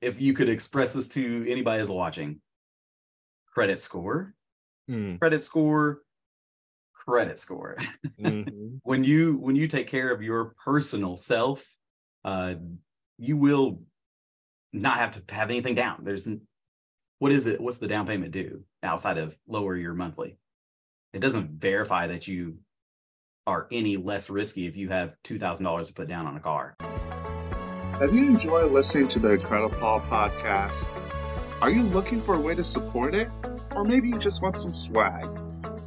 if you could express this to anybody that's watching, credit score, Mm, credit score, credit score. mhm. when you when you take care of your personal self, uh, you will not have to have anything down. There's what is it? What's the down payment do outside of lower your monthly? It doesn't verify that you are any less risky if you have two thousand dollars to put down on a car. Have you enjoyed listening to the Incredible Paul podcast? Are you looking for a way to support it? Or maybe you just want some swag?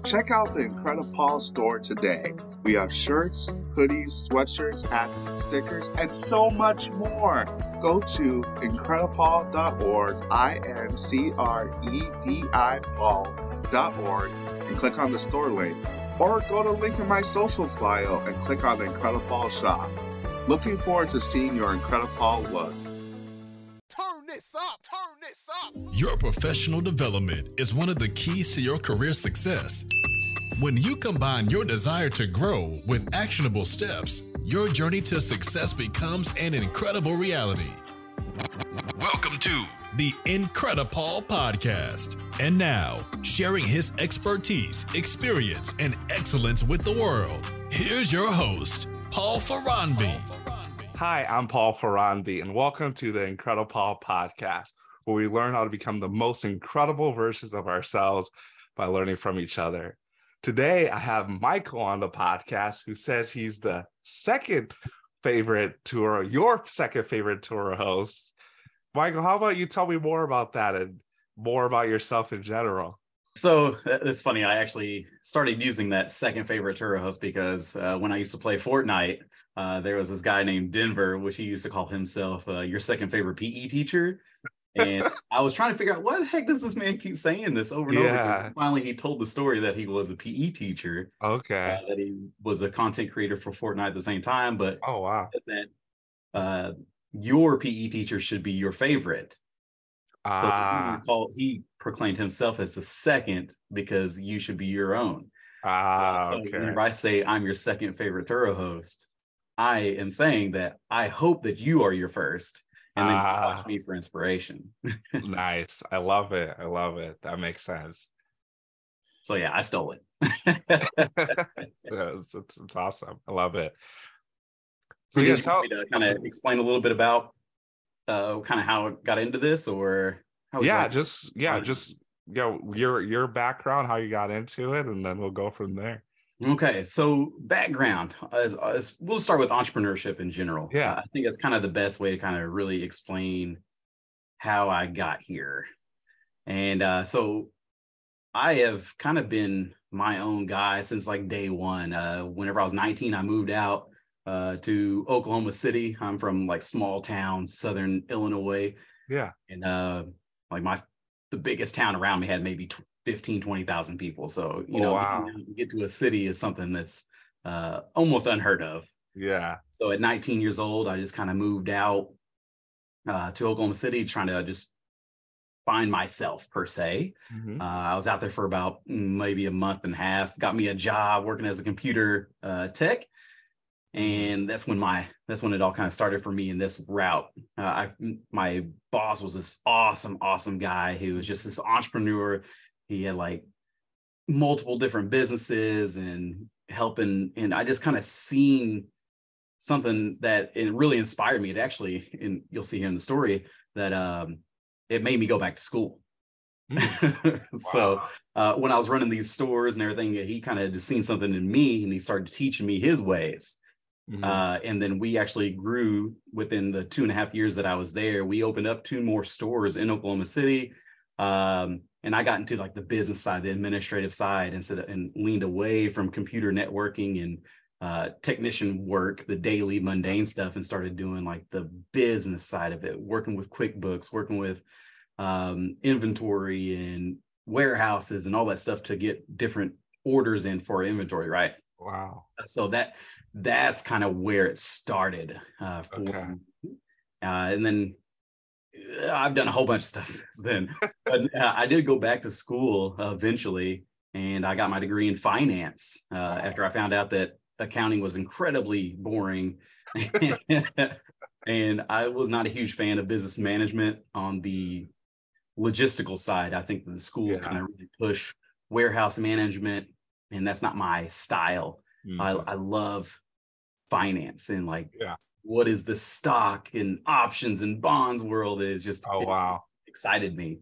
Check out the Incredible Paul store today. We have shirts, hoodies, sweatshirts, hats, stickers, and so much more. Go to incredipaul.org, I N C R E D I Paul.org, and click on the store link. Or go to link in my socials bio and click on the Incredible Paul shop. Looking forward to seeing your incredible look. Turn this up, turn this up. Your professional development is one of the keys to your career success. When you combine your desire to grow with actionable steps, your journey to success becomes an incredible reality. Welcome to the Incredipaul Podcast. And now, sharing his expertise, experience, and excellence with the world, here's your host, Paul Ferrandi. Hi, I'm Paul Ferrandi, and welcome to the Incredible Paul podcast, where we learn how to become the most incredible versions of ourselves by learning from each other. Today, I have Michael on the podcast who says he's the second favorite Turo, your second favorite Turo host. Michael, how about you tell me more about that and more about yourself in general? So uh, it's funny. I actually started using that second favorite Turo host because uh, when I used to play Fortnite, uh, there was this guy named Denver, which he used to call himself uh, your second favorite PE teacher. And I was trying to figure out why the heck does this man keep saying this over and over? Yeah. again? Finally, he told the story that he was a PE teacher, Okay. uh, that he was a content creator for Fortnite at the same time, but Oh, wow. that uh, your PE teacher should be your favorite. So Ah, he, called, he proclaimed himself as the second because you should be your own. ah, so okay. whenever I say I'm your second favorite Turo host, I am saying that I hope that you are your first, and then you Ah. watch me for inspiration. nice. I love it. I love it. That makes sense. So yeah, I stole it. it's, it's, it's awesome. I love it. So yeah, tell, want me to kind of explain a little bit about uh, kind of how it got into this, or how yeah, just yeah, just you know, your your background, how you got into it, and then we'll go from there. Okay, so background as, as we'll start with entrepreneurship in general. Yeah. I think that's kind of the best way to kind of really explain how I got here. And uh, so I have kind of been my own guy since like day one. Uh, whenever I was 19, I moved out uh, to Oklahoma City. I'm from like small town, southern Illinois Yeah. and uh like my the biggest town around me had maybe 15 20,000 people. So you Oh, know wow. to get to a city is something that's uh almost unheard of. Yeah. so at 19 years old I just kind of moved out uh to Oklahoma City trying to just find myself per se. Mhm. uh, I was out there for about maybe a month and a half got me a job working as a computer uh tech. And that's when my that's when it all kind of started for me in this route. Uh, i my boss was this awesome awesome guy. Who was just this entrepreneur he had like multiple different businesses and helping and i just kind of seen something that it really inspired me it actually and you'll see here in the story that um it made me go back to school so uh, when I was running these stores and everything, he kind of just seen something in me and he started teaching me his ways. Mhm. Uh, and then we actually grew within the two and a half years that I was there. We opened up two more stores in Oklahoma City. Um, and I got into like the business side, the administrative side, instead of, and leaned away from computer networking and uh, technician work, the daily mundane stuff, and started doing like the business side of it, working with QuickBooks, working with um, inventory and warehouses and all that stuff to get different orders in for inventory, right? wow. so that that's kind of where it started uh, for Okay. uh, and then I've done a whole bunch of stuff since then. but uh, I did go back to school uh, eventually, and I got my degree in finance uh, after I found out that accounting was incredibly boring. and I was not a huge fan of business management on the logistical side. I think the schools Yeah. kind of really push warehouse management, and that's not my style. Mhm. I, I love finance and like Yeah. What is the stock and options and bonds world is just oh wow. excited me.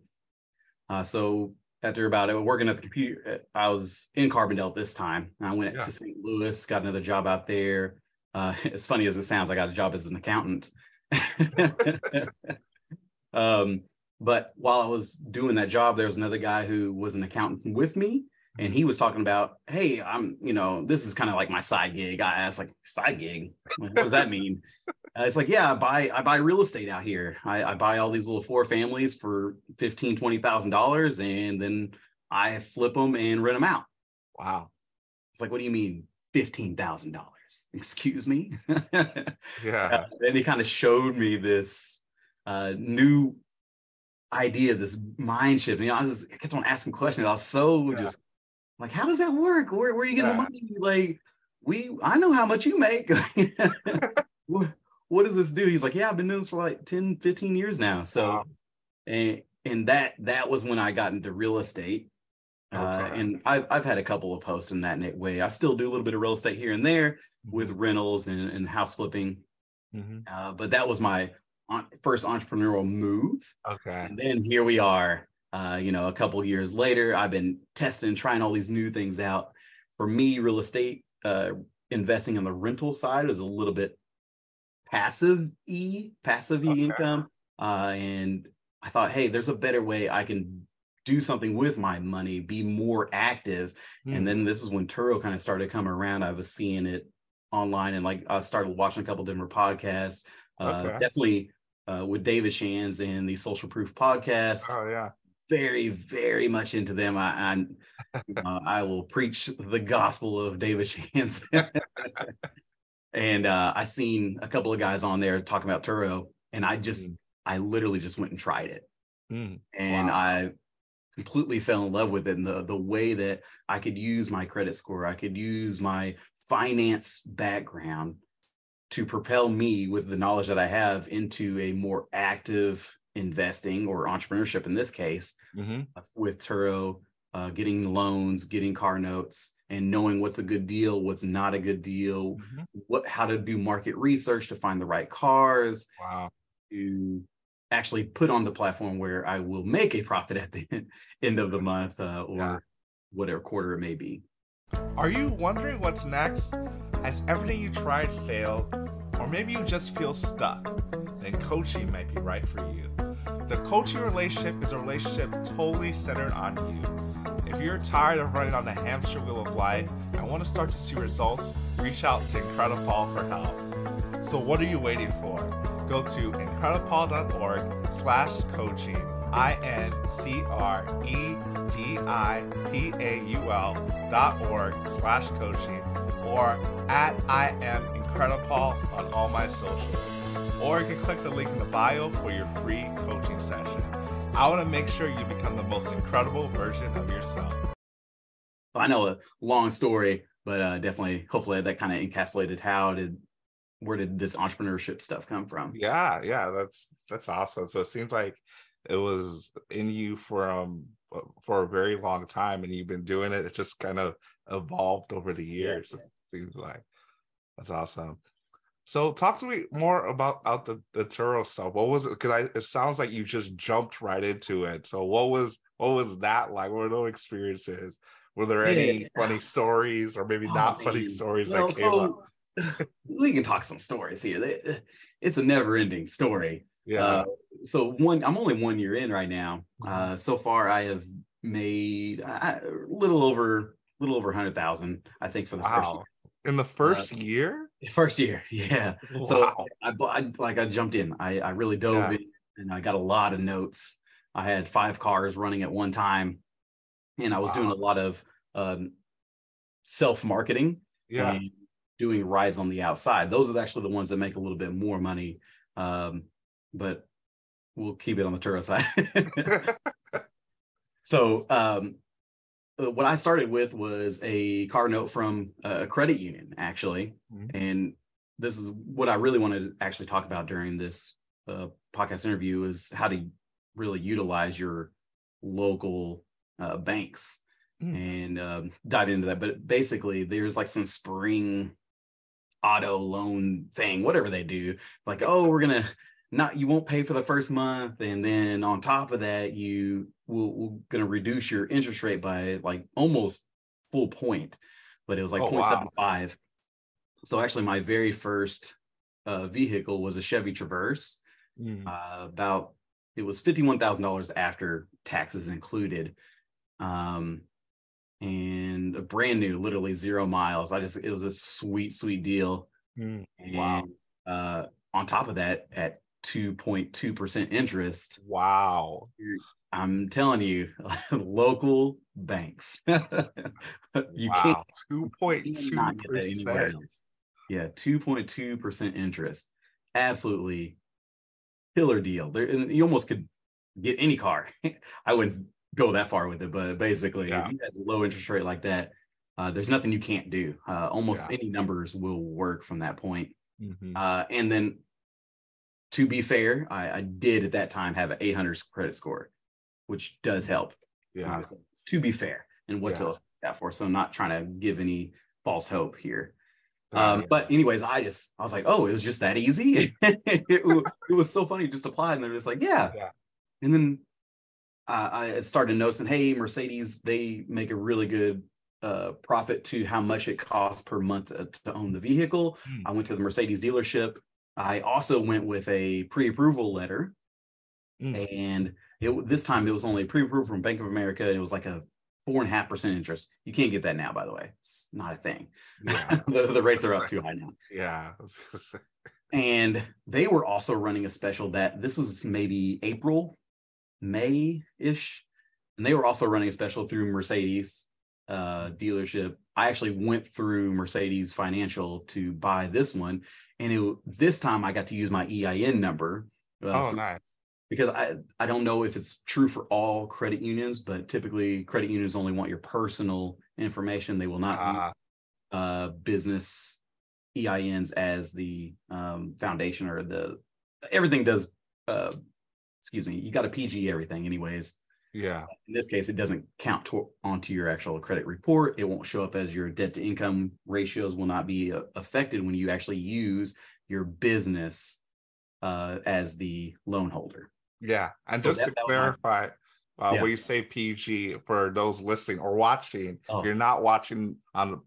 Uh, so after about uh, working at the computer, uh, I was in Carbondale this time. I went Yeah. to St. Louis, got another job out there. Uh, as funny as it sounds, I got a job as an accountant. um, but while I was doing that job, there was another guy who was an accountant with me, and he was talking about, "Hey, I'm, you know, this is kind of like my side gig." I asked, like, "Side gig? What does that mean?" Uh, it's like, yeah, I buy I buy real estate out here. I, I buy all these little four families for fifteen, twenty thousand dollars, and then I flip them and rent them out. Wow. It's like, what do you mean fifteen thousand dollars? Excuse me. Yeah. then he kind of showed me this uh, new idea, this mind shift. And, you know, I was I kept on asking questions. I was so Yeah. just like, how does that work? Where, where are you getting Yeah. the money? Like, we, I know how much you make. what, what does this do? He's like, yeah, I've been doing this for like 10, 15 years now. So, Wow. and, and that, that was when I got into real estate. Uh, and I've, I've had a couple of posts in that way. I still do a little bit of real estate here and there with rentals and, and house flipping. Mhm. Uh, but that was my first entrepreneurial move. Okay. And then here we are, uh, you know, a couple years later, I've been testing, trying all these new things out. For me, real estate, uh, investing on the rental side is a little bit passive e passive Okay. income. Uh, and I thought, hey, there's a better way I can do something with my money, be more active. Hmm. And then this is when Turo kind of started coming around. I was seeing it online and like I started watching a couple different podcasts. Uh, Okay. Definitely uh, with David Shands and the Social Proof podcast. Oh yeah. Very, very much into them. I I, uh, I will preach the gospel of David Shands. and uh, I seen a couple of guys on there talking about Turo, and I just Mm. I literally just went and tried it Mm. and Wow. I completely fell in love with it and the the way that I could use my credit score, I could use my finance background to propel me with the knowledge that I have into a more active investing or entrepreneurship in this case Mhm. uh, with Turo, uh, getting loans, getting car notes, and knowing what's a good deal, what's not a good deal, Mhm. what how to do market research to find the right cars, Wow. to actually put on the platform where I will make a profit at the end of the month uh, or Yeah. whatever quarter it may be. Are you wondering what's next? Has everything you tried failed? Or maybe you just feel stuck? Then coaching might be right for you. The coaching relationship is a relationship totally centered on you. If you're tired of running on the hamster wheel of life and want to start to see results, reach out to Incredipaul for help. So what are you waiting for? Go to incredipaul.org slash coaching, I-N-C-R-E-D-I-P-A-U-L dot org slash coaching, or at I am Incredipaul on all my socials. Or you can click the link in the bio for your free coaching session. I want to make sure you become the most incredible version of yourself. I know a long story, but uh, definitely, hopefully, that kind of encapsulated how did where did this entrepreneurship stuff come from? Yeah, yeah, that's that's awesome. So it seems like it was in you from for a very long time, and you've been doing it. It just kind of evolved over the years. Yes. It seems like that's awesome. So talk to me more about out the the Turo stuff. What was it? Because I it sounds like you just jumped right into it. So what was what was that like? What were those experiences? Were there any Yeah. funny stories, or maybe Oh, not funny stories Well, that came up? we can talk some stories here. It's a never-ending story. Yeah. Uh, so one, I'm only one year in right now. Mhm. Uh, so far, I have made a little over, little over hundred thousand, I think, for the wow. In the first uh, year? first year. Yeah. So Wow. I, I like I jumped in. I I really dove Yeah. in, and I got a lot of notes. I had five cars running at one time, and I was doing a lot of um, self marketing yeah. and doing rides on the outside. Those are actually the ones that make a little bit more money. Um, but we'll keep it on the Turo side. so um, uh, what I started with was a car note from a credit union, actually. Mhm. And this is what I really want to actually talk about during this uh, podcast interview is how to really utilize your local uh, banks Mm. and um, dive into that. But basically, there's like some spring auto loan thing, whatever they do. Like, oh, we're gonna not you won't pay for the first month, and then on top of that, you will will gonna reduce your interest rate by like almost full point. But it was like Oh, wow. 0.75. So actually, my very first uh, vehicle was a Chevy Traverse Mm. uh, about it was fifty-one thousand dollars after taxes included, um, and a brand new, literally zero miles. I just it was a sweet, sweet deal. Mm. And Wow. uh, on top of that, at two point two percent interest, Wow. I'm telling you, local banks. you wow. can't Two point two cannot get that anywhere percent. Yeah, two point two percent interest. Absolutely killer deal. There, and you almost could get any car. I wouldn't go that far with it, but basically, Yeah. if you had a low interest rate like that, uh, there's nothing you can't do. Uh, almost Yeah. any numbers will work from that point. Mhm. Uh, and then, to be fair, I, I did at that time have an 800 credit score, which does help. Yeah. Uh, to be fair, and what Yeah. to look that for. So, I'm not trying to give any false hope here. Uh, Um, but anyways, I just I was like, oh, it was just that easy. it, it was so funny. Just applied, and they're just like, yeah. Yeah. And then uh, I started noticing, hey, Mercedes, they make a really good uh, profit to how much it costs per month to, to own the vehicle. Hmm. I went to the Mercedes dealership. I also went with a pre-approval letter, Mm. and it this time it was only pre-approval from Bank of America. It was like a four and a half percent interest. You can't get that now, by the way. It's not a thing. yeah. the, the rates are up too high now. Yeah. I was gonna say, And they were also running a special that this was maybe April, May ish. And they were also running a special through Mercedes uh, dealership. I actually went through Mercedes Financial to buy this one. And it, this time I got to use my EIN number. uh, Oh, nice. Because I, I don't know if it's true for all credit unions, but typically credit unions only want your personal information. They will not Ah, uh, business EINs as the um, foundation or the everything does. Uh, excuse me, you got to PG everything, anyways. yeah. In this case, it doesn't count to, onto your actual credit report. It won't show up as your debt to income ratios will not be uh, affected when you actually use your business uh, as the loan holder. Yeah. And So just that- to that clarify, uh, Yeah. when you say PG for those listening or watching, Oh. you're not watching on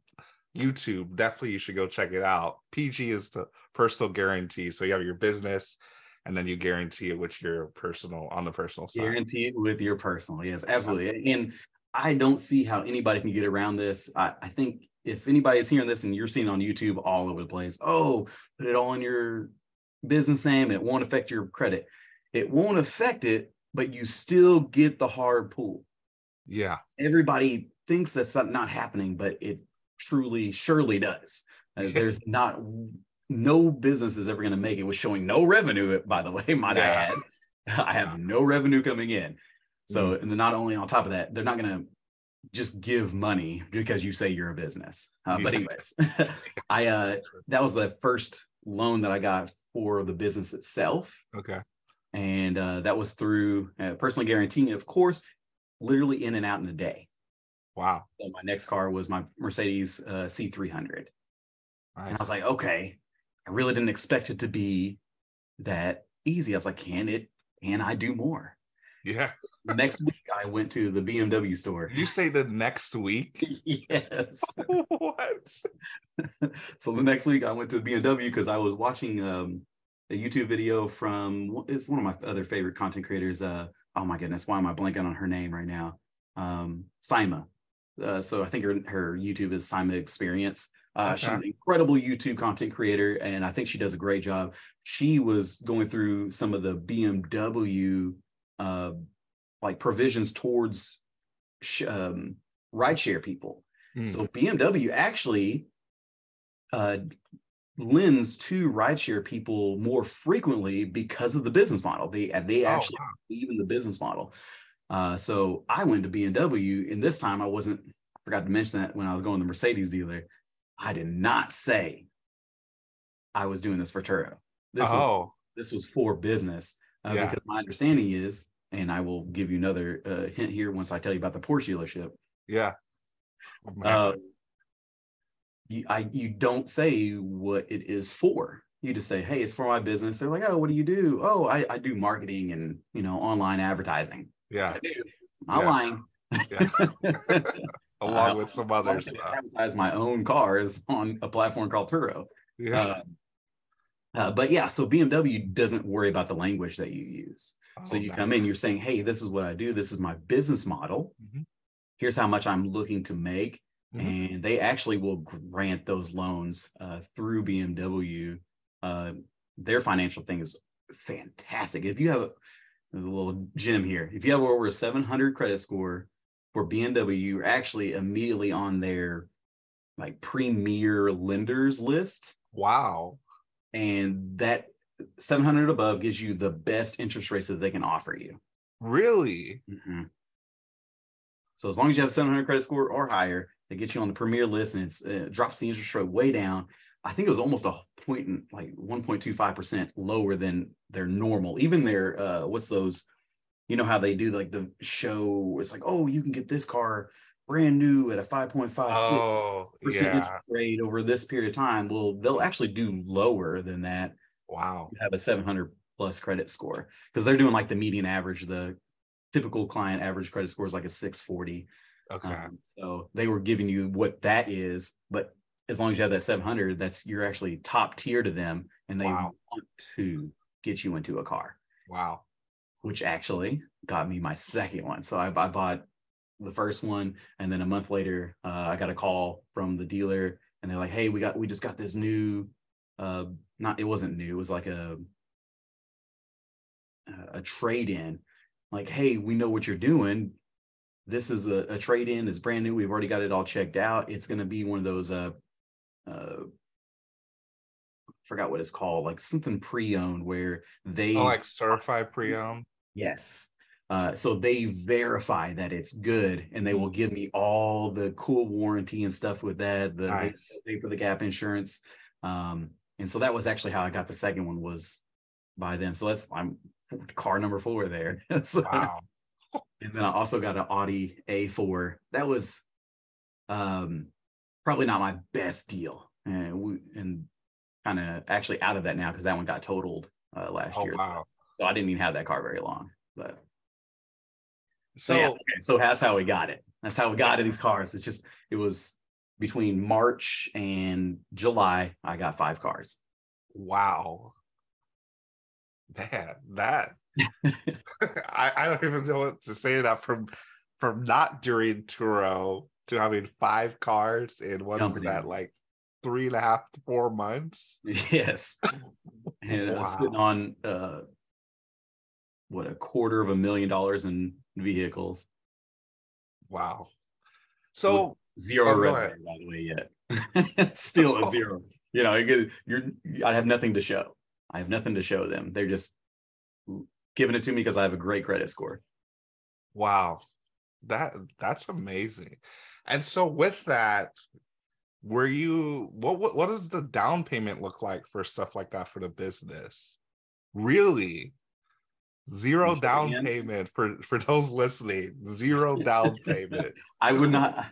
YouTube. Definitely you should go check it out. PG is the personal guarantee. So you have your business and then you guarantee it with your personal on the personal side. Guarantee it with your personal. Yes, absolutely. And I don't see how anybody can get around this. I, I think if anybody's hearing this and you're seeing on YouTube all over the place, oh, put it all in your business name. It won't affect your credit. It won't affect it, but you still get the hard pull. Yeah. Everybody thinks that's not, happening, but it truly, surely does. Uh, Yeah. There's not no business is ever going to make it with showing no revenue. By the way, might I Yeah. add, I have no revenue coming in. So, and not only on top of that, they're not going to just give money because you say you're a business. Uh, But anyways, I uh, that was the first loan that I got for the business itself, Okay. And uh, that was through uh, personally guaranteeing, of course, literally in and out in a day. Wow. So my next car was my Mercedes uh, C300. And I was like, okay, I really didn't expect it to be that easy. I was like, can it, can I do more? yeah. Next week, I went to the BMW store. You say the next week? yes. what? so the next week, I went to BMW because I was watching um, a YouTube video from, it's one of my other favorite content creators. Uh, oh my goodness, why am I blanking on her name right now? Um, Sima. Uh, so I think her, her YouTube is Sima Experience. Uh, She's an incredible YouTube content creator, and I think she does a great job. She was going through some of the BMW uh, like provisions towards sh- um, rideshare people. Mm. So BMW actually uh, lends to rideshare people more frequently because of the business model. They they Oh, actually believe in the business model. Uh, so I went to BMW, and this time I wasn't. I forgot to mention that when I was going to the Mercedes dealer, I did not say I was doing this for Turo. This is oh, this was for business uh, Yeah. because my understanding is, and I will give you another uh, hint here once I tell you about the Porsche dealership. yeah. Oh, you, I, you don't say what it is for. You just say, "Hey, it's for my business." They're like, "Oh, what do you do?" "Oh, I, I do marketing and you know online advertising." yeah. I do. I'm Yeah. lying. Yeah. Along Uh, with some others. I advertise my own cars on a platform called Turo. Yeah. Uh, uh, but yeah, so BMW doesn't worry about the language that you use. So Oh, you nice. come in, you're saying, "Hey, this is what I do. This is my business model. Mhm. Here's how much I'm looking to make." Mhm. And they actually will grant those loans uh, through BMW. Uh, their financial thing is fantastic. If you have there's a little gem here, if you have over a 700 credit score for BMW, you're actually immediately on their like premier lenders list Wow. and that 700 above gives you the best interest rates that they can offer you. Really? Mhm. So as long as you have 700 credit score or higher, they get you on the premier list and it's, uh, it drops the interest rate way down. I think it was almost a point and like 1.25% lower than their normal. Even their uh what's those you know how they do like the show it's like, oh, you can get this car brand new at a 5.56 Oh, percent yeah. interest rate over this period of time. Well, they'll actually do lower than that. Wow. You have a 700 plus credit score because they're doing like the median average. The typical client average credit score is like a 640. Okay. Um, so they were giving you what that is, but as long as you have that 700, that's you're actually top tier to them, and they Wow. want to get you into a car, wow. which actually got me my second one. So I, I bought the first one, and then a month later, uh, I got a call from the dealer, and they're like, "Hey, we got we just got this new, uh, not it wasn't new, it was like a a trade in. Like, hey, we know what you're doing. This is a, a trade in. It's brand new. We've already got it all checked out. It's going to be one of those uh, uh, forgot what it's called, like something pre-owned where they Oh, like certified pre-owned. Yes. Uh, so they verify that it's good and they will give me all the cool warranty and stuff with that. The Nice. pay for the gap insurance. Um, and so that was actually how I got the second one was by them. So that's I'm car number four there. So- Wow. And then I also got an Audi A4. That was um probably not my best deal. And we and kind of actually out of that now because that one got totaled uh, last Oh year. wow. So I didn't even have that car very long. But So so yeah, okay, so that's how we got it. That's how we got to these cars. It's just it was between March and July. I got five cars. wow. Man, that I, I don't even know what to say that from from not doing Turo to having five cars in what is Company. that like three and a half to four months? yes, and I was Wow. sitting on uh, what a quarter of a million dollars in vehicles. Wow. So Zero Oh, revenue, by the way, yet. Still a zero. You know, you get- you're. I have nothing to show. I have nothing to show them. They're just giving it to me because I have a great credit score. Wow. That that's amazing. And so with that, were you what what, what does the down payment look like for stuff like that for the business? Really? Zero Can you say it down payment for for those listening. Zero down payment. I would not.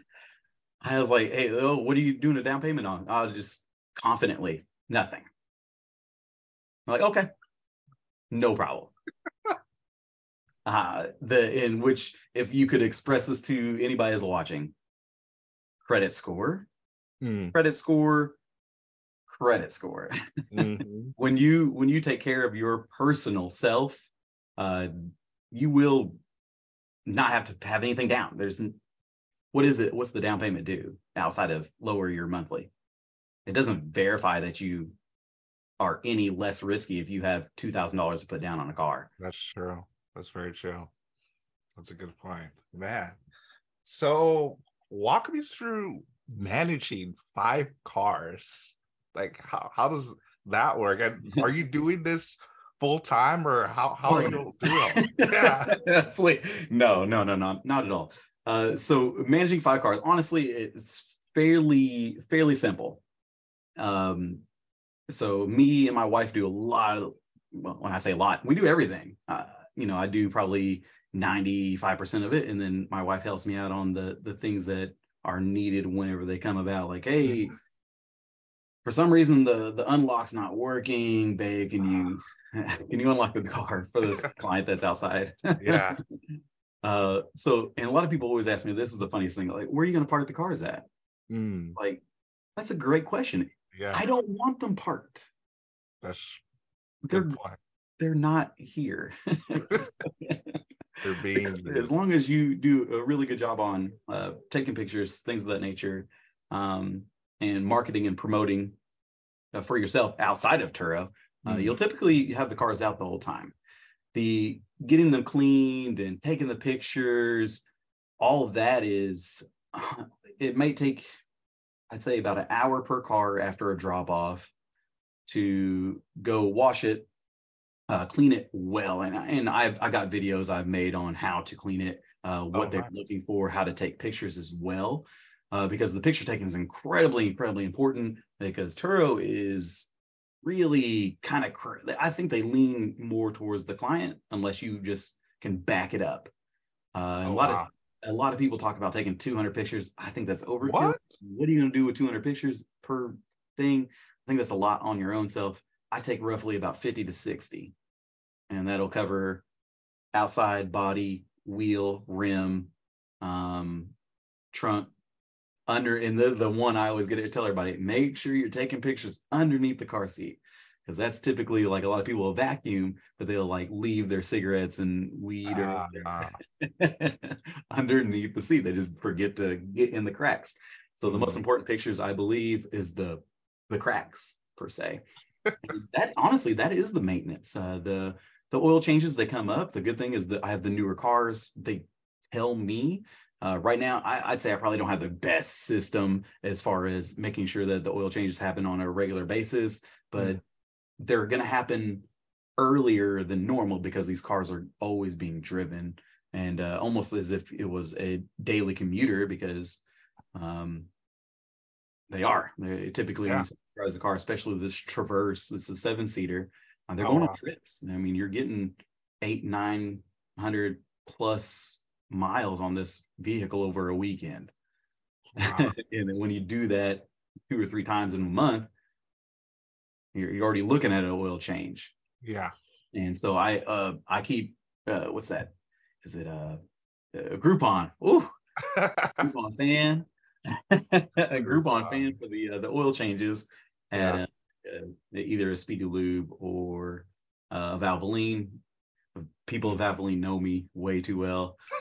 I was like, "Hey, oh, what are you doing a down payment on?" I was just confidently nothing. I'm like, okay, no problem. Uh the in which if you could express this to anybody who's watching, credit score, Hmm, credit score, credit score. mhm. when you when you take care of your personal self, uh, you will not have to have anything down. There's what is it? What's the down payment do outside of lower your monthly? It doesn't verify that you are any less risky if you have two thousand dollars to put down on a car. That's true. That's very true. That's a good point. Man. So walk me through managing five cars. Like how, how does that work? And are you doing this full time or how how are you doing? it? Yeah. No, no, no, no, not at all. Uh, so managing five cars, honestly, it's fairly fairly simple. Um, so me and my wife do a lot of well, when I say a lot, we do everything. Uh, you know, I do probably 95% of it. And then my wife helps me out on the the things that are needed whenever they come about. Like, hey, for some reason the the unlock's not working, babe. Can you can you unlock the car for this client that's outside? Yeah. Uh, so and a lot of people always ask me, this is the funniest thing, like, where are you gonna park the cars at? Mm, Like, that's a great question. yeah. I don't want them parked. That's They're good point. They're not here. They're being as long as you do a really good job on uh, taking pictures, things of that nature, um, and marketing and promoting uh, for yourself outside of Turo, uh, Mhm. you'll typically have the cars out the whole time. The getting them cleaned and taking the pictures, all of that is, it may take, I'd say, about an hour per car after a drop off to go wash it, uh, clean it well. And, and I've I got videos I've made on how to clean it, uh, what Oh, they're wow. looking for, how to take pictures as well. Uh, because the picture taking is incredibly, incredibly important because Turo is really kind of, cr- I think they lean more towards the client unless you just can back it up. Uh, Oh, a lot wow. of a lot of people talk about taking 200 pictures. I think that's overkill. What? What are you going to do with 200 pictures per thing? I think that's a lot on your own self. I take roughly about 50 to 60, and that'll cover outside body, wheel, rim, um, trunk, under. And the, the one I always get to tell everybody make sure you're taking pictures underneath the car seat because that's typically like a lot of people will vacuum, but they'll like leave their cigarettes and weed or Ah, underneath the seat. They just forget to get in the cracks. So the most Mhm. important pictures, I believe, is the the cracks per se. That honestly, that is the maintenance. Uh, the the oil changes they come up. The good thing is that I have the newer cars. They tell me uh, right now. I, I'd say I probably don't have the best system as far as making sure that the oil changes happen on a regular basis, but they're going to happen earlier than normal because these cars are always being driven and uh, almost as if it was a daily commuter because um, they are. They typically when Yeah. you subsidize the car, especially this Traverse, it's a seven seater. Uh, they're Oh, going wow. on trips. I mean, you're getting eight, nine hundred plus miles on this vehicle over a weekend. Wow. and then when you do that two or three times in a month, you're, you're already looking at an oil change. Yeah. And so I uh I keep uh what's that? Is it uh, a Groupon? Ooh, Groupon fan. a Groupon fan for the uh, the oil changes And Yeah. Uh, either a Speedy Lube or uh, Valvoline. People of Valvoline know me way too well.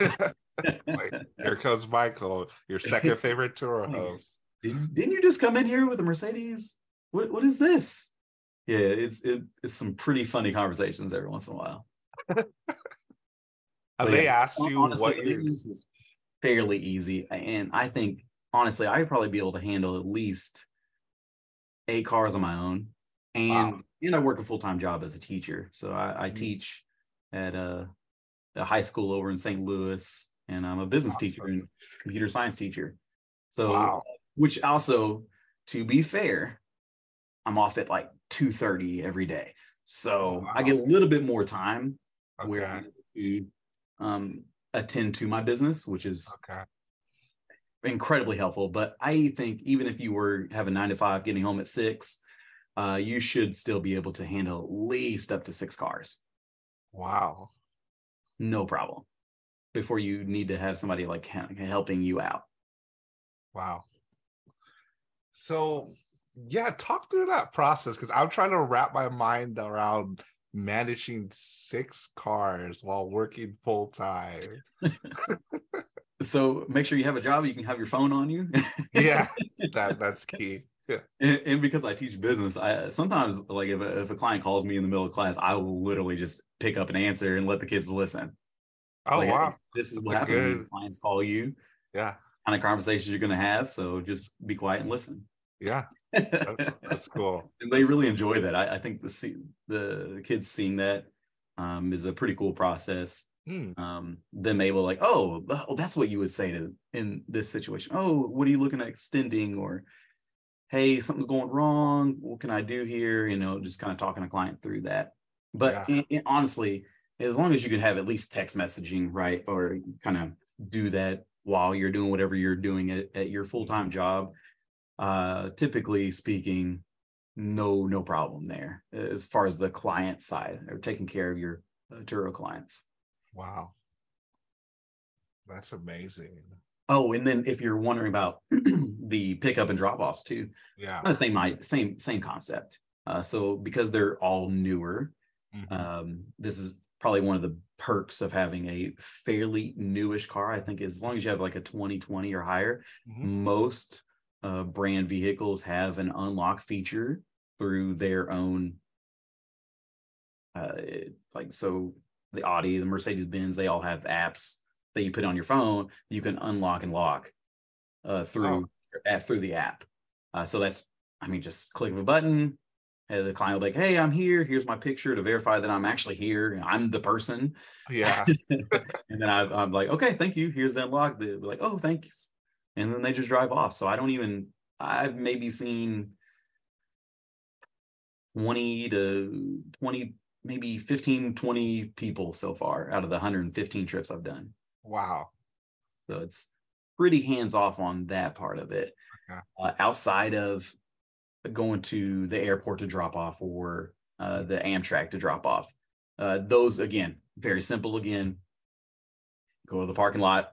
Here comes Michael, your second favorite Turo host. Didn't, didn't you just come in here with a Mercedes? What what is this? Yeah, it's it, it's some pretty funny conversations every once in a while. They yeah, asked you honestly, what you is fairly easy, and I think honestly, I'd probably be able to handle at least eight cars on my own, and Wow. and I work a full time job as a teacher, so I, I Mhm. teach at a, a high school over in St. Louis, and I'm a business teacher and computer science teacher. So, Wow. which also, to be fair, I'm off at like two thirty every day, so I get a little bit more time where I'm able to um, attend to my business, which is Okay. Incredibly helpful. But I think even if you were having nine to five, getting home at six, uh, you should still be able to handle at least up to six cars, Wow. no problem. Before you need to have somebody like helping you out. Wow. So, yeah, talk through that process because I'm trying to wrap my mind around managing six cars while working full time. So make sure you have a job. You can have your phone on you. Yeah, that that's key. Yeah. and, and because I teach business, I sometimes like if a, if a client calls me in the middle of class, I will literally just pick up an answer and let the kids listen. Oh Like, wow. This is what happens when clients call you, Yeah. kind of conversations you're going to have. So just be quiet and listen. Yeah. That's that's cool. and they really enjoy that. I, I think the the kids seeing that um, is a pretty cool process. Hmm. Um, them able like, oh, oh, that's what you would say to in this situation. Oh, what are you looking at extending? Or hey, something's going wrong. What can I do here? You know, just kind of talking a client through that. But Yeah. honestly, as long as you can have at least text messaging, right? Or kind of do that while you're doing whatever you're doing at, at your full-time job. Uh, typically speaking, no, no problem there as far as the client side or taking care of your uh, Turo clients. Wow. That's amazing. Oh, and then if you're wondering about the pickup and drop offs too, Yeah. same same same concept. Uh, so because they're all newer, Mhm. um, this is probably one of the perks of having a fairly newish car. I think as long as you have like a 2020 or higher, Mhm. most uh, brand vehicles have an unlock feature through their own. Uh, like so, the Audi, the Mercedes Benz, they all have apps that you put on your phone. You can unlock and lock uh, through uh, through the app. Uh, so that's, I mean, just click of a button. And the client will be like, "Hey, I'm here. Here's my picture to verify that I'm actually here. I'm the person." Yeah. and then I, I'm like, "Okay, thank you. Here's the unlock." They're like, "Oh, thanks," and then they just drive off. So I don't even. I've maybe seen twenty to twenty, maybe 15, 20 people so far out of the 115 trips I've done. Wow. So it's pretty hands off on that part of it. Okay. Uh, outside of going to the airport to drop off or uh, the Amtrak to drop off, uh, those again, very simple again. Go to the parking lot,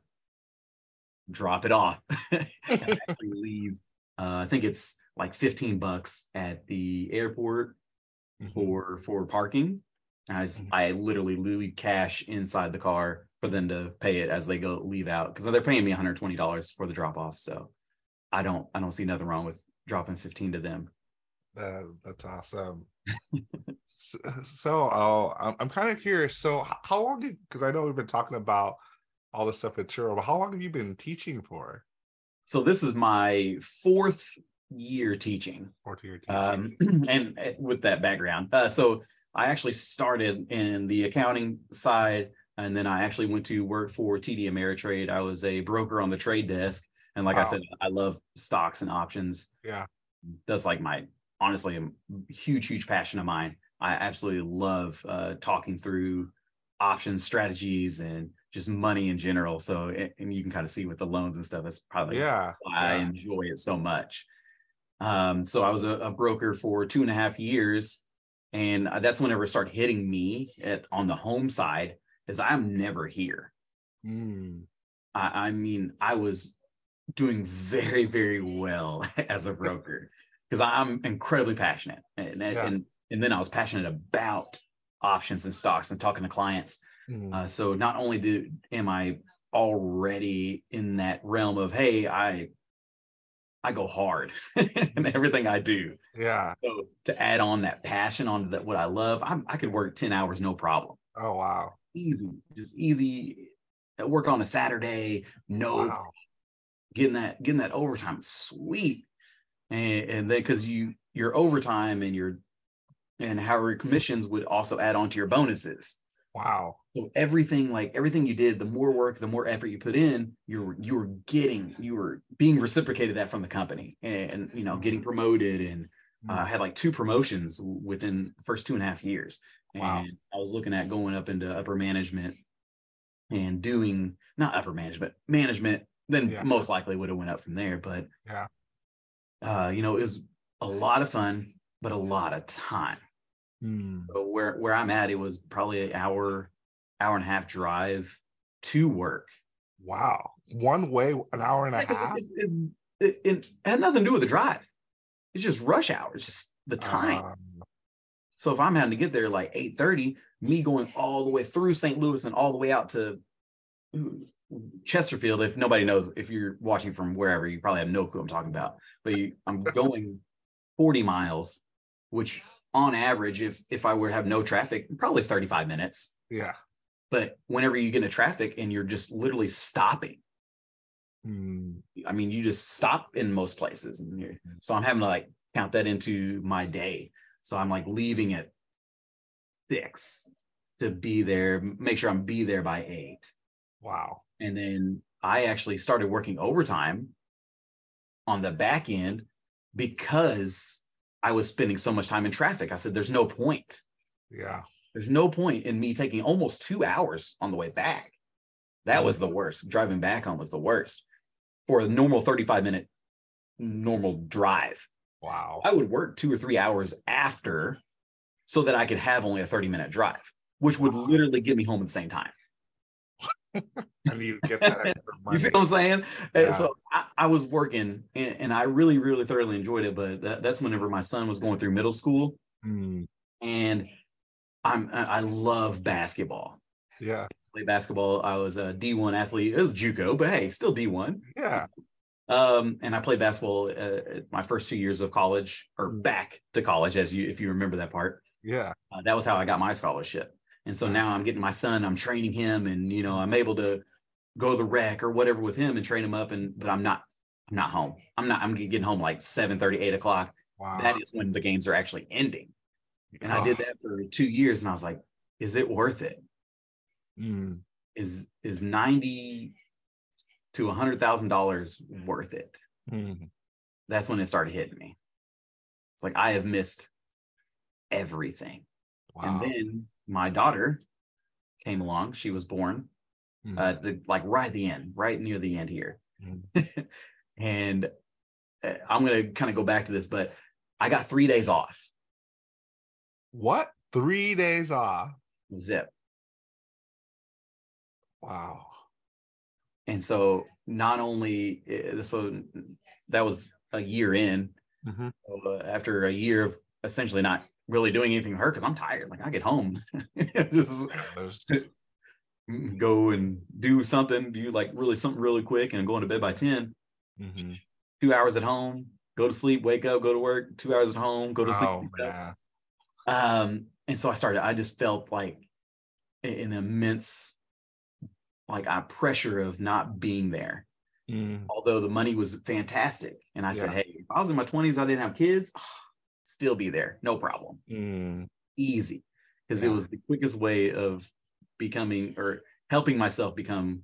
drop it off, and actually leave. Uh, I think it's like 15 bucks at the airport Mhm. for for parking. I, Mhm. I literally leave cash inside the car for them to pay it as they go leave out because they're paying me $120 for the drop off. So I don't I don't see nothing wrong with dropping 15 to them. That- that's awesome. so, so uh, I'm, I'm kind of curious. So, how long did, because I know we've been talking about all this stuff at Turo, but how long have you been teaching for? So this is my fourth year teaching. Fourth year teaching. um, and uh, with that background. Uh, so I actually started in the accounting side, and then I actually went to work for TD Ameritrade. I was a broker on the trade desk, and like I said, I love stocks and options. Yeah. that's like my honestly a huge, huge passion of mine. I absolutely love uh, talking through options strategies and just money in general. So, and you can kind of see with the loans and stuff. That's probably yeah. I yeah. enjoy it so much. Um, so I was a, a broker for two and a half years, and uh, that's whenever it started hitting me at on the home side, is I'm never here. Mm, I, I mean, I was doing very, very well as a broker because I'm incredibly passionate, and and, Yeah. and and then I was passionate about options and stocks and talking to clients. mm, Uh, so not only do am I already in that realm of hey, I I go hard in everything I do. yeah. So to add on that passion on that what I love, I'm, I could work 10 hours no problem. Oh, wow. Easy, just easy. uh, Work on a Saturday, no Wow. getting that getting that overtime sweet and, and then because you your overtime and your and how your commissions would also add on to your bonuses Wow. So everything like everything you did the more work the more effort you put in you're you were getting you were being reciprocated that from the company and, you know getting promoted and uh, I had like two promotions within the first two and a half years. And Wow. I was looking at going up into upper management and doing not upper management, management, then Yeah. most likely would have went up from there. But Yeah. uh, you know, it was a lot of fun, but a lot of time. Mm, So where where I'm at, it was probably an hour, hour and a half drive to work. wow. One way, an hour and a It's- half. it's- it's- it, it had nothing to do with the drive. It's just rush hour. It's just the time. Um, So if I'm having to get there like 8:30, me going all the way through St. Louis and all the way out to Chesterfield, if nobody knows, if you're watching from wherever, you probably have no clue what I'm talking about. But you, I'm going 40 miles, which on average, if if I were to have no traffic, probably 35 minutes. yeah. But whenever you get into traffic and you're just literally stopping, Mm, I mean, you just stop in most places. So I'm having to like count that into my day. So I'm like leaving at six to be there, make sure I'm be there by eight. wow. And then I actually started working overtime on the back end because I was spending so much time in traffic. I said, there's no point. Yeah. There's no point in me taking almost two hours on the way back. That was the worst. Driving back home was the worst for a normal 35 minute normal drive. Wow. I would work two or three hours after so that I could have only a 30 minute drive, which would Wow. literally get me home at the same time. And you get that extra money. You see what I'm saying? Yeah. So I, I was working and, and I really, really thoroughly enjoyed it. But that, that's whenever my son was going through middle school Mm, and I'm I I love basketball. yeah. Play basketball. I was a D1 athlete. It was JUCO, but hey, still D1. Yeah. Um, and I played basketball uh, my first two years of college, or back to college, as you if you remember that part. Yeah. Uh, that was how I got my scholarship. And so now I'm getting my son. I'm training him, and you know I'm able to go to the rec or whatever with him and train him up. And but I'm not I'm not home. I'm not. I'm getting home like 7 8 o'clock. Wow. That is when the games are actually ending. And I did Oh, that for two years, and I was like, is it worth it? mm, Is is ninety to a hundred thousand dollars worth it? mm. That's when it started hitting me. It's like I have missed everything. Wow. And then my daughter came along. She was born Mm. uh the like right at the end, right near the end here. Mm. and uh, I'm gonna kind of go back to this, but I got three days off. What? Three days off. Zip. Wow. And so not only uh, so that was a year in. Mhm. So, uh, after a year of essentially not really doing anything to her because I'm tired. Like I get home, just go and do something, do like really something really quick, and going to bed by ten. Mhm. Two hours at home, go to sleep, wake up, go to work. Two hours at home, go to sleep. Oh, sleep. Um, and so I started. I just felt like an immense, like a pressure of not being there. Mm, Although the money was fantastic, and I said, "Hey, if I was in my twenties, I didn't have kids, still be there, no problem." mm, easy because it was the quickest way of becoming or helping myself become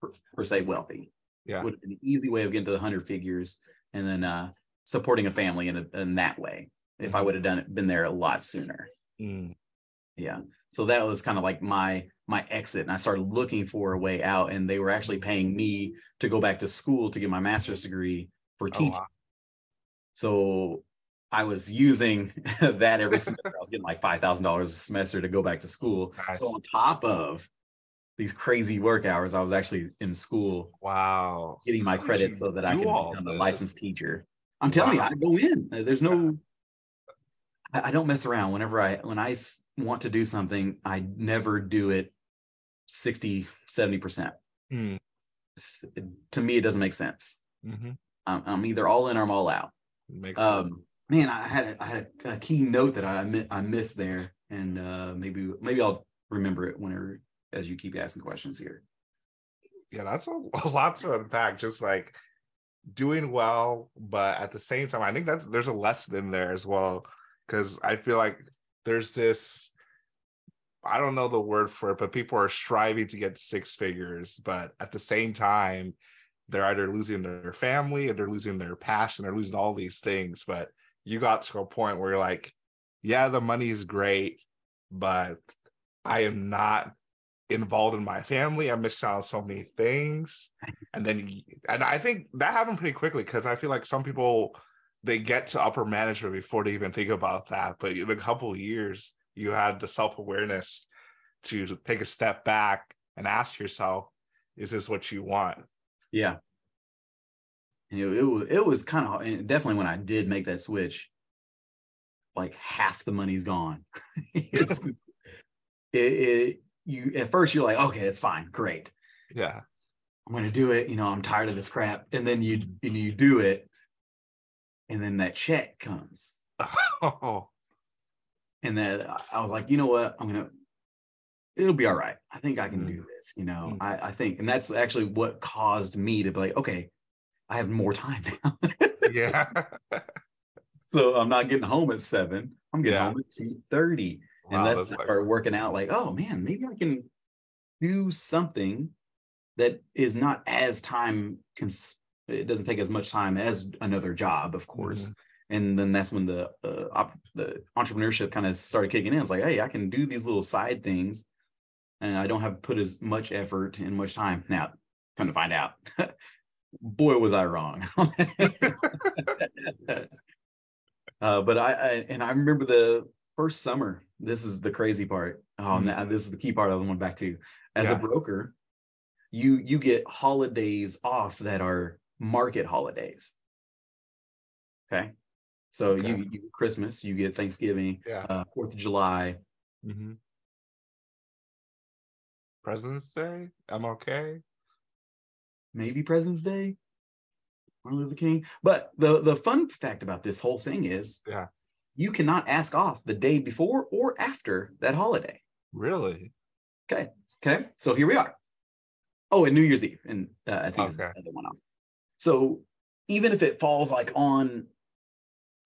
per, per se wealthy. Yeah. Would have been an easy way of getting to the hundred figures and then uh supporting a family in, a, in that way. If I would have done it, been there a lot sooner. mm. Yeah. So that was kind of like my my exit. And I started looking for a way out. And they were actually paying me to go back to school to get my master's degree for Oh, teaching. wow. So I was using that every semester. I was getting like five thousand dollars a semester to go back to school. Nice. So on top of these crazy work hours, I was actually in school Wow. getting my credits so that I could all become a licensed teacher. I'm telling Wow. you, I go in. Uh, There's no I I don't mess around. Whenever I when I want to do something, I never do it 60, 70%. Mm, To me, it doesn't make sense. mhm. I'm, I'm either all in or I'm all out. Makes sense. um man i had a, I had a, a key note that i i missed there and uh maybe maybe i'll remember it whenever as you keep asking questions here yeah, that's a, a lot to unpack. Just like doing well, but at the same time, I think that's there's a lesson in there as well. Because I feel like there's this, I don't know the word for it, but people are striving to get six figures, but at the same time, they're either losing their family or they're losing their passion, they're losing all these things. But you got to a point where you're like, yeah, the money is great, but I am not involved in my family. I'm missing out on so many things. And then, and I think that happened pretty quickly because I feel like some people they get to upper management before they even think about that. But in a couple of years, you had the self awareness to take a step back and ask yourself, is this what you want? yeah and it, it was it was kind of and definitely when i did make that switch like half the money's gone it's it, it you at first you're like okay it's fine great Yeah. i'm gonna do it you know i'm tired of this crap and then you and you do it and then that check comes Oh, and then I- was like, you know what, I'm gonna, it'll be all right. I think I can do this. You know, Mm. I, I think, and that's actually what caused me to be like, okay, I have more time now. yeah. so I'm not getting home at seven. I'm getting Yeah. home at two thirty, and Wow, that's, that's I like- started working out. Like, oh man, maybe I can do something that is not as time cons- it doesn't take as much time as another job, of course. And then that's when the uh, op- the entrepreneurship kind of started kicking in. It's like, hey, I can do these little side things, and I don't have to put as much effort and much time. Now, come to find out, boy, was I wrong. uh, but I, I and I remember the first summer. This is the crazy part. Oh, Mhm. now this is the key part I want back to. As Yeah. a broker, you you get holidays off that are market holidays. Okay, so Okay. you you get Christmas, you get Thanksgiving, Yeah. uh, Fourth of July. Mhm. President's Day, MLK. maybe President's Day, Martin Luther King. But the the fun fact about this whole thing is, Yeah. you cannot ask off the day before or after that holiday. Really? Okay, okay. So here we are. Oh, and New Year's Eve, and uh, I think it's the other one off. So even if it falls like on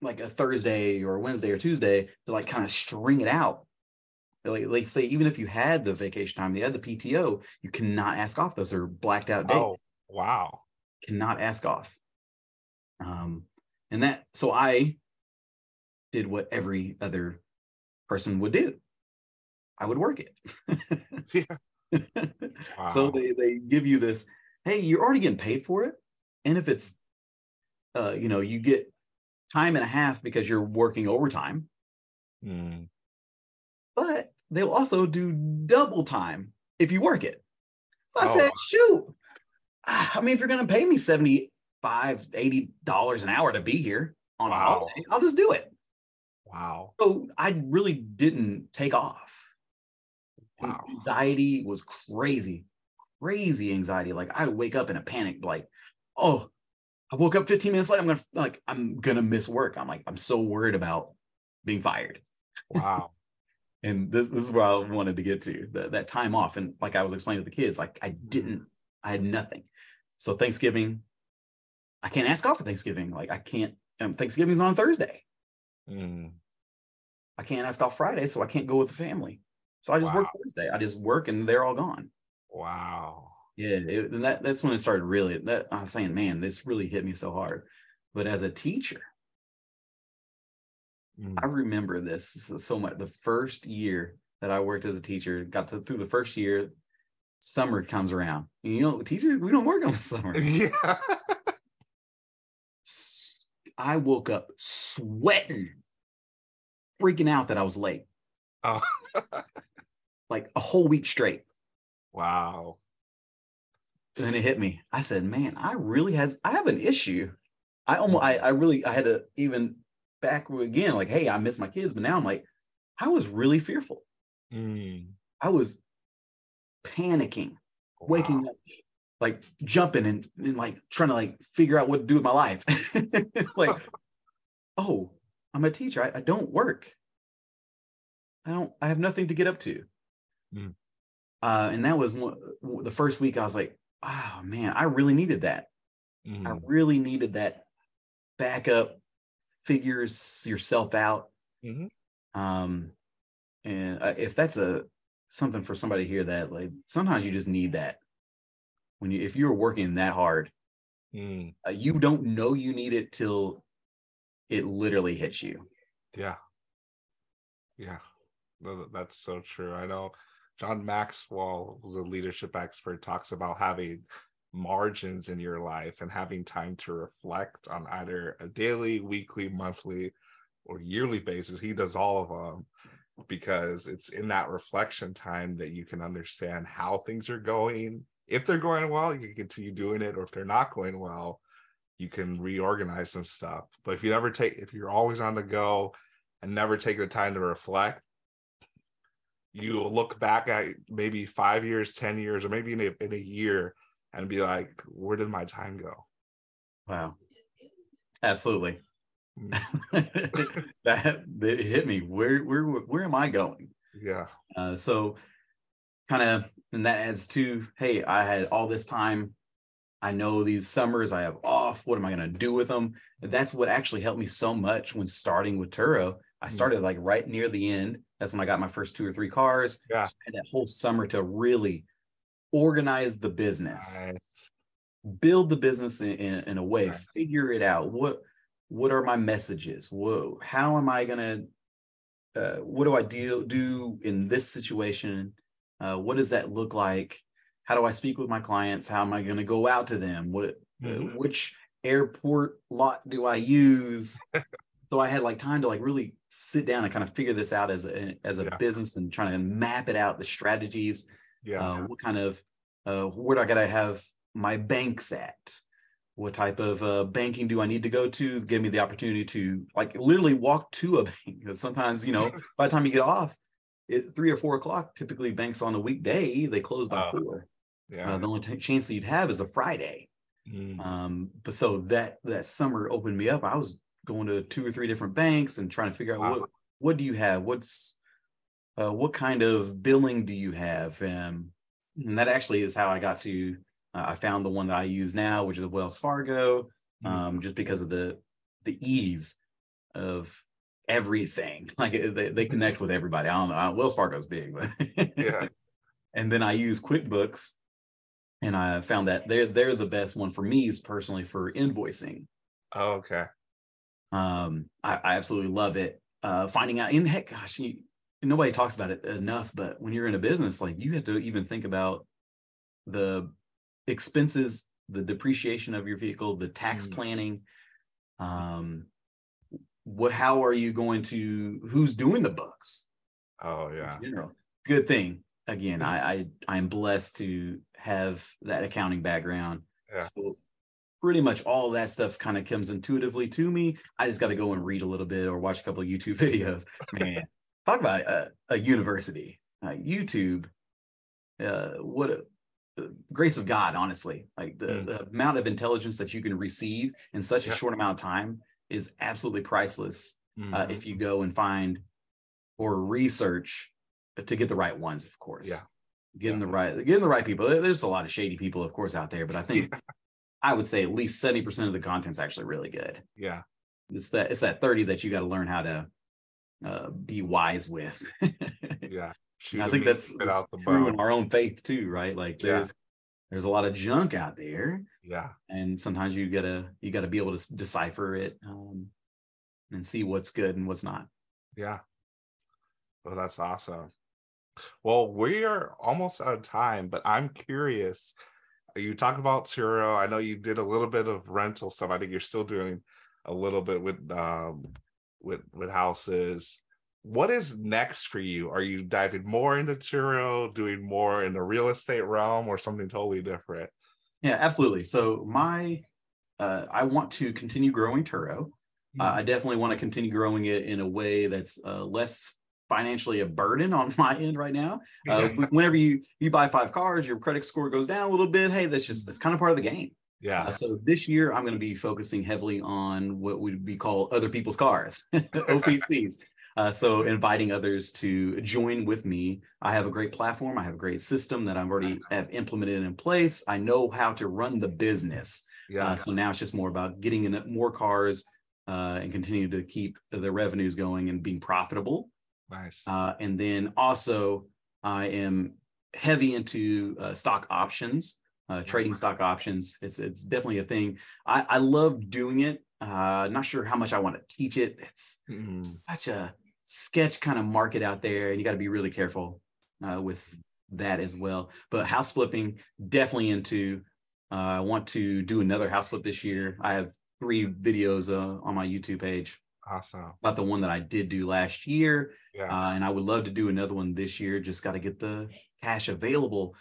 like a Thursday or Wednesday or Tuesday, to like kind of string it out. Like, like say, even if you had the vacation time, you had the PTO, you cannot ask off. Those are blacked out days. Oh, wow. cannot ask off. Um, and that so I did what every other person would do. I would work it. Yeah. So they they give you this, hey, you're already getting paid for it. And if it's uh, you know, you get time and a half because you're working overtime, Mm. but they'll also do double time if you work it. So I Oh. said, shoot. I mean, if you're gonna pay me 75 80 dollars an hour to be here on a holiday, I'll just do it. Wow. So I really didn't take off. Wow. Anxiety was crazy, crazy anxiety. Like I wake up in a panic, like, oh, I woke up 15 minutes late. I'm gonna like I'm gonna miss work. I'm like, I'm so worried about being fired. Wow. And this, this is where I wanted to get to the, that time off. And like I was explaining to the kids, like I didn't, I had nothing. So Thanksgiving, I can't ask off for Thanksgiving. Like I can't, um, Thanksgiving's on Thursday. Mm. I can't ask off Friday, so I can't go with the family. So I just work Thursday. I just work and they're all gone. Wow. Yeah, it, and that that's when it started really. That I was saying, man, this really hit me so hard. But as a teacher, Mm. I remember this so- much. The first year that I worked as a teacher, got to, through the first year, summer comes around. And you know, teachers we don't work on the summer. Yeah. I woke up sweating, freaking out that I was late, oh. like a whole week straight. wow. And then it hit me. I said, man, I really has I have an issue. I almost I, I really I had to even back again, like, hey, I miss my kids, but now I'm like, I was really fearful. Mm. I was panicking, waking Wow. up, like jumping and, and like trying to like figure out what to do with my life. like, oh, I'm a teacher. I, I don't work. I don't, I have nothing to get up to. Mm. Uh, and that was one, the first week I was like, oh man, I really needed that. I Mm. really needed that backup, figures yourself out. Mhm. Um, and uh, if that's a something for somebody here that like sometimes you just need that when you if you're working that hard, Mm. uh, you don't know you need it till it literally hits you. Yeah. Yeah. That's so true. I know John Maxwell who's a leadership expert, talks about having margins in your life and having time to reflect on either a daily, weekly, monthly, or yearly basis. He does all of them because it's in that reflection time that you can understand how things are going. If they're going well, you can continue doing it, or if they're not going well, you can reorganize some stuff. But if you never take, if you're always on the go and never take the time to reflect, you look back at maybe five years, 10 years, or maybe in a, in a year and be like, where did my time go? Wow. Absolutely. Mm. that hit me. Where where where am I going? Yeah. Uh, so kind of, and that adds to, hey, I had all this time. I know these summers I have off. What am I going to do with them? That's what actually helped me so much when starting with Turo. I Mm. started like right near the end. That's when I got my first two or three cars. Yeah. So I had that whole summer to really organize the business. Nice. build the business in, in, in a way, Right. figure it out. What what are my messages? Whoa, how am I gonna uh, what do I deal do in this situation? Uh, what does that look like? How do I speak with my clients? How am I going to go out to them? What uh, Mhm. which airport lot do I use? so I had like time to like really sit down and kind of figure this out as a as a Yeah. business and trying to map it out the strategies. Yeah. Uh, what kind of uh, where do I gotta have my banks at? What type of uh, banking do I need to go to? Give me the opportunity to like literally walk to a bank. Because sometimes you know by the time you get off, at three or four o'clock, typically banks on a weekday they close by four yeah. Uh, the only t- chance that you'd have is a Friday. Mm. Um, but so that that summer opened me up. I was going to two or three different banks and trying to figure out Wow. what what do you have? What's uh, what kind of billing do you have? Um, and that actually is how I got to. Uh, I found the one that I use now, which is Wells Fargo, Mm. um, just because of the the ease of everything. Like they, they connect with everybody. I don't know. Wells Fargo's big, but Yeah. and then I use QuickBooks, and I found that they're they're the best one for me is personally for invoicing. Oh, okay. Um, I, I absolutely love it. Uh, finding out, and heck, gosh, you, nobody talks about it enough. But when you're in a business, like you have to even think about the expenses, the depreciation of your vehicle, the tax Mm. planning. Um, what? How are you going to? Who's doing the books? Oh, yeah. in general. Good thing. Again, I, I I'm blessed to have that accounting background. Yeah. So pretty much all that stuff kind of comes intuitively to me. I just got to go and read a little bit or watch a couple of YouTube videos. Man, talk about a, a university, uh, YouTube. Uh, what a, the grace of God, honestly. Like the, Mm. the amount of intelligence that you can receive in such a Yeah. short amount of time is absolutely priceless uh, Mhm. if you go and find or research to get the right ones, of course. Yeah. Getting the right, getting the right people. There's a lot of shady people, of course, out there, but I think I would say at least 70% of the content's actually really good. yeah. It's that it's that 30 that you got to learn how to uh, be wise with. Yeah. Shoot I think that's, that's true in our own faith too, right? Like Yeah. there's there's a lot of junk out there, Yeah. and sometimes you gotta you gotta be able to decipher it um, and see what's good and what's not. Yeah. Well, that's awesome. Well, we are almost out of time, but I'm curious. You talk about Turo. I know you did a little bit of rental stuff. I think you're still doing a little bit with um with with houses. What is next for you? Are you diving more into Turo, doing more in the real estate realm, or something totally different? Yeah, absolutely. So my uh, I want to continue growing Turo. Uh, I definitely want to continue growing it in a way that's uh, less financially a burden on my end right now. Uh, whenever you you buy five cars, your credit score goes down a little bit. Hey, that's just that's kind of part of the game. yeah. Uh, so this year, I'm going to be focusing heavily on what would be called other people's cars, OPCs. Uh, so inviting others to join with me. I have a great platform. I have a great system that I've already have implemented in place. I know how to run the business. Yeah. Uh, so now it's just more about getting in more cars uh, and continue to keep the revenues going and being profitable. Nice. Uh, and then also, I am heavy into uh, stock options, uh, trading stock options. It's it's definitely a thing. I, I love doing it. Uh, not sure how much I want to teach it. It's Mhm. such a sketch kind of market out there, and you got to be really careful uh, with that as well. But house flipping, definitely into. Uh, I want to do another house flip this year. I have three videos uh, on my YouTube page Awesome. about the one that I did do last year. Yeah. Uh, and I would love to do another one this year. Just got to get the cash available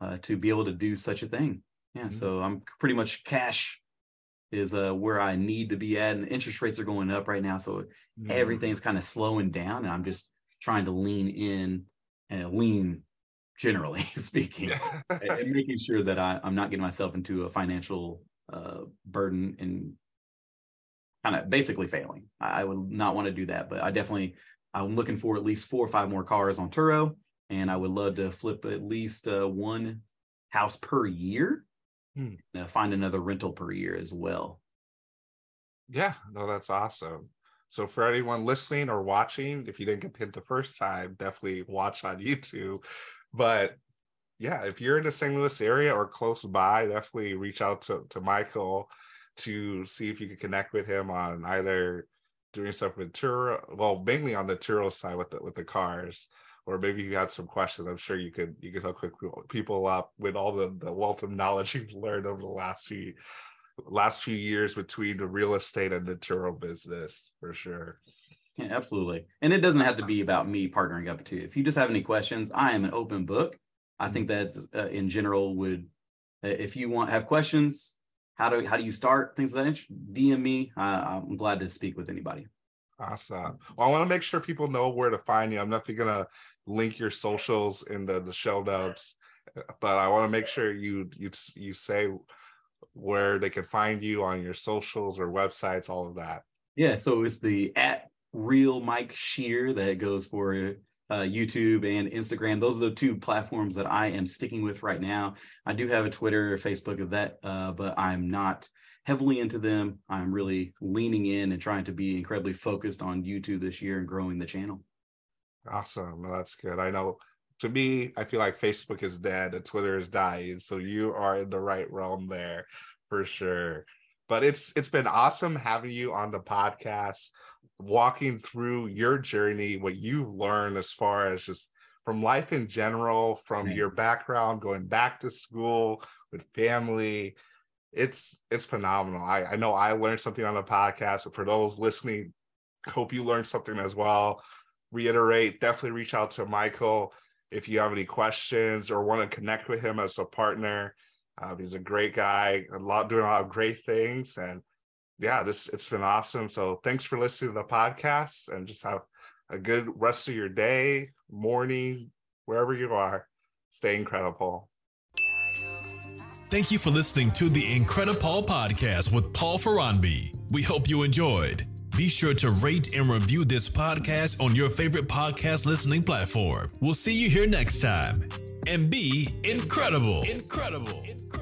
uh, to be able to do such a thing. Yeah. Mhm. So I'm pretty much cash is uh, where I need to be at, and interest rates are going up right now. So Mhm. everything's kind of slowing down, and I'm just trying to lean in and lean, generally speaking, and and making sure that I, I'm not getting myself into a financial uh, burden and kind of basically failing. I, I would not want to do that, but I definitely I'm looking for at least four or five more cars on Turo, and I would love to flip at least uh, one house per year. Hmm. Uh, find another rental per year as well. Yeah, no, that's awesome. So for anyone listening or watching, if you didn't get him the first time, definitely watch on YouTube. But yeah, if you're in the St. Louis area or close by, definitely reach out to, to Michael to see if you can connect with him on either doing stuff with Turo, well, mainly on the Turo side with the with the cars, or maybe you had some questions. I'm sure you could you could hook people up with all the the wealth of knowledge you've learned over the last few last few years between the real estate and the Turo business for sure. Yeah, absolutely. And it doesn't have to be about me partnering up too. If you just have any questions, I am an open book. I think that uh, in general would, uh, if you want have questions, how do how do you start things like that? DM me. Uh, I'm glad to speak with anybody. Awesome. Well, I want to make sure people know where to find you. I'm not gonna link your socials in the, the show notes, but I want to make sure you you you say where they can find you on your socials or websites, all of that. Yeah, so it's the at real Mike Shear that goes for uh, YouTube and Instagram. Those are the two platforms that I am sticking with right now. I do have a Twitter or Facebook of that, uh, but I'm not heavily into them. I'm really leaning in and trying to be incredibly focused on YouTube this year and growing the channel. Awesome. Well, that's good. I know to me, I feel like Facebook is dead and Twitter is dying. So you are in the right realm there for sure. But it's it's been awesome having you on the podcast walking through your journey, what you've learned as far as just from life in general, from your background, going back to school with family. It's it's phenomenal. I, I know I learned something on the podcast. But for those listening, hope you learned something as well. Reiterate, definitely reach out to Michael if you have any questions or want to connect with him as a partner. Uh, he's a great guy, a lot doing a lot of great things, and yeah, this it's been awesome. So thanks for listening to the podcast and just have a good rest of your day, morning, wherever you are. Stay incredible. Thank you for listening to the Incredipaul podcast with Paul Ferrandi. We hope you enjoyed. Be sure to rate and review this podcast on your favorite podcast listening platform. We'll see you here next time. And be incredible. Incredible. incredible.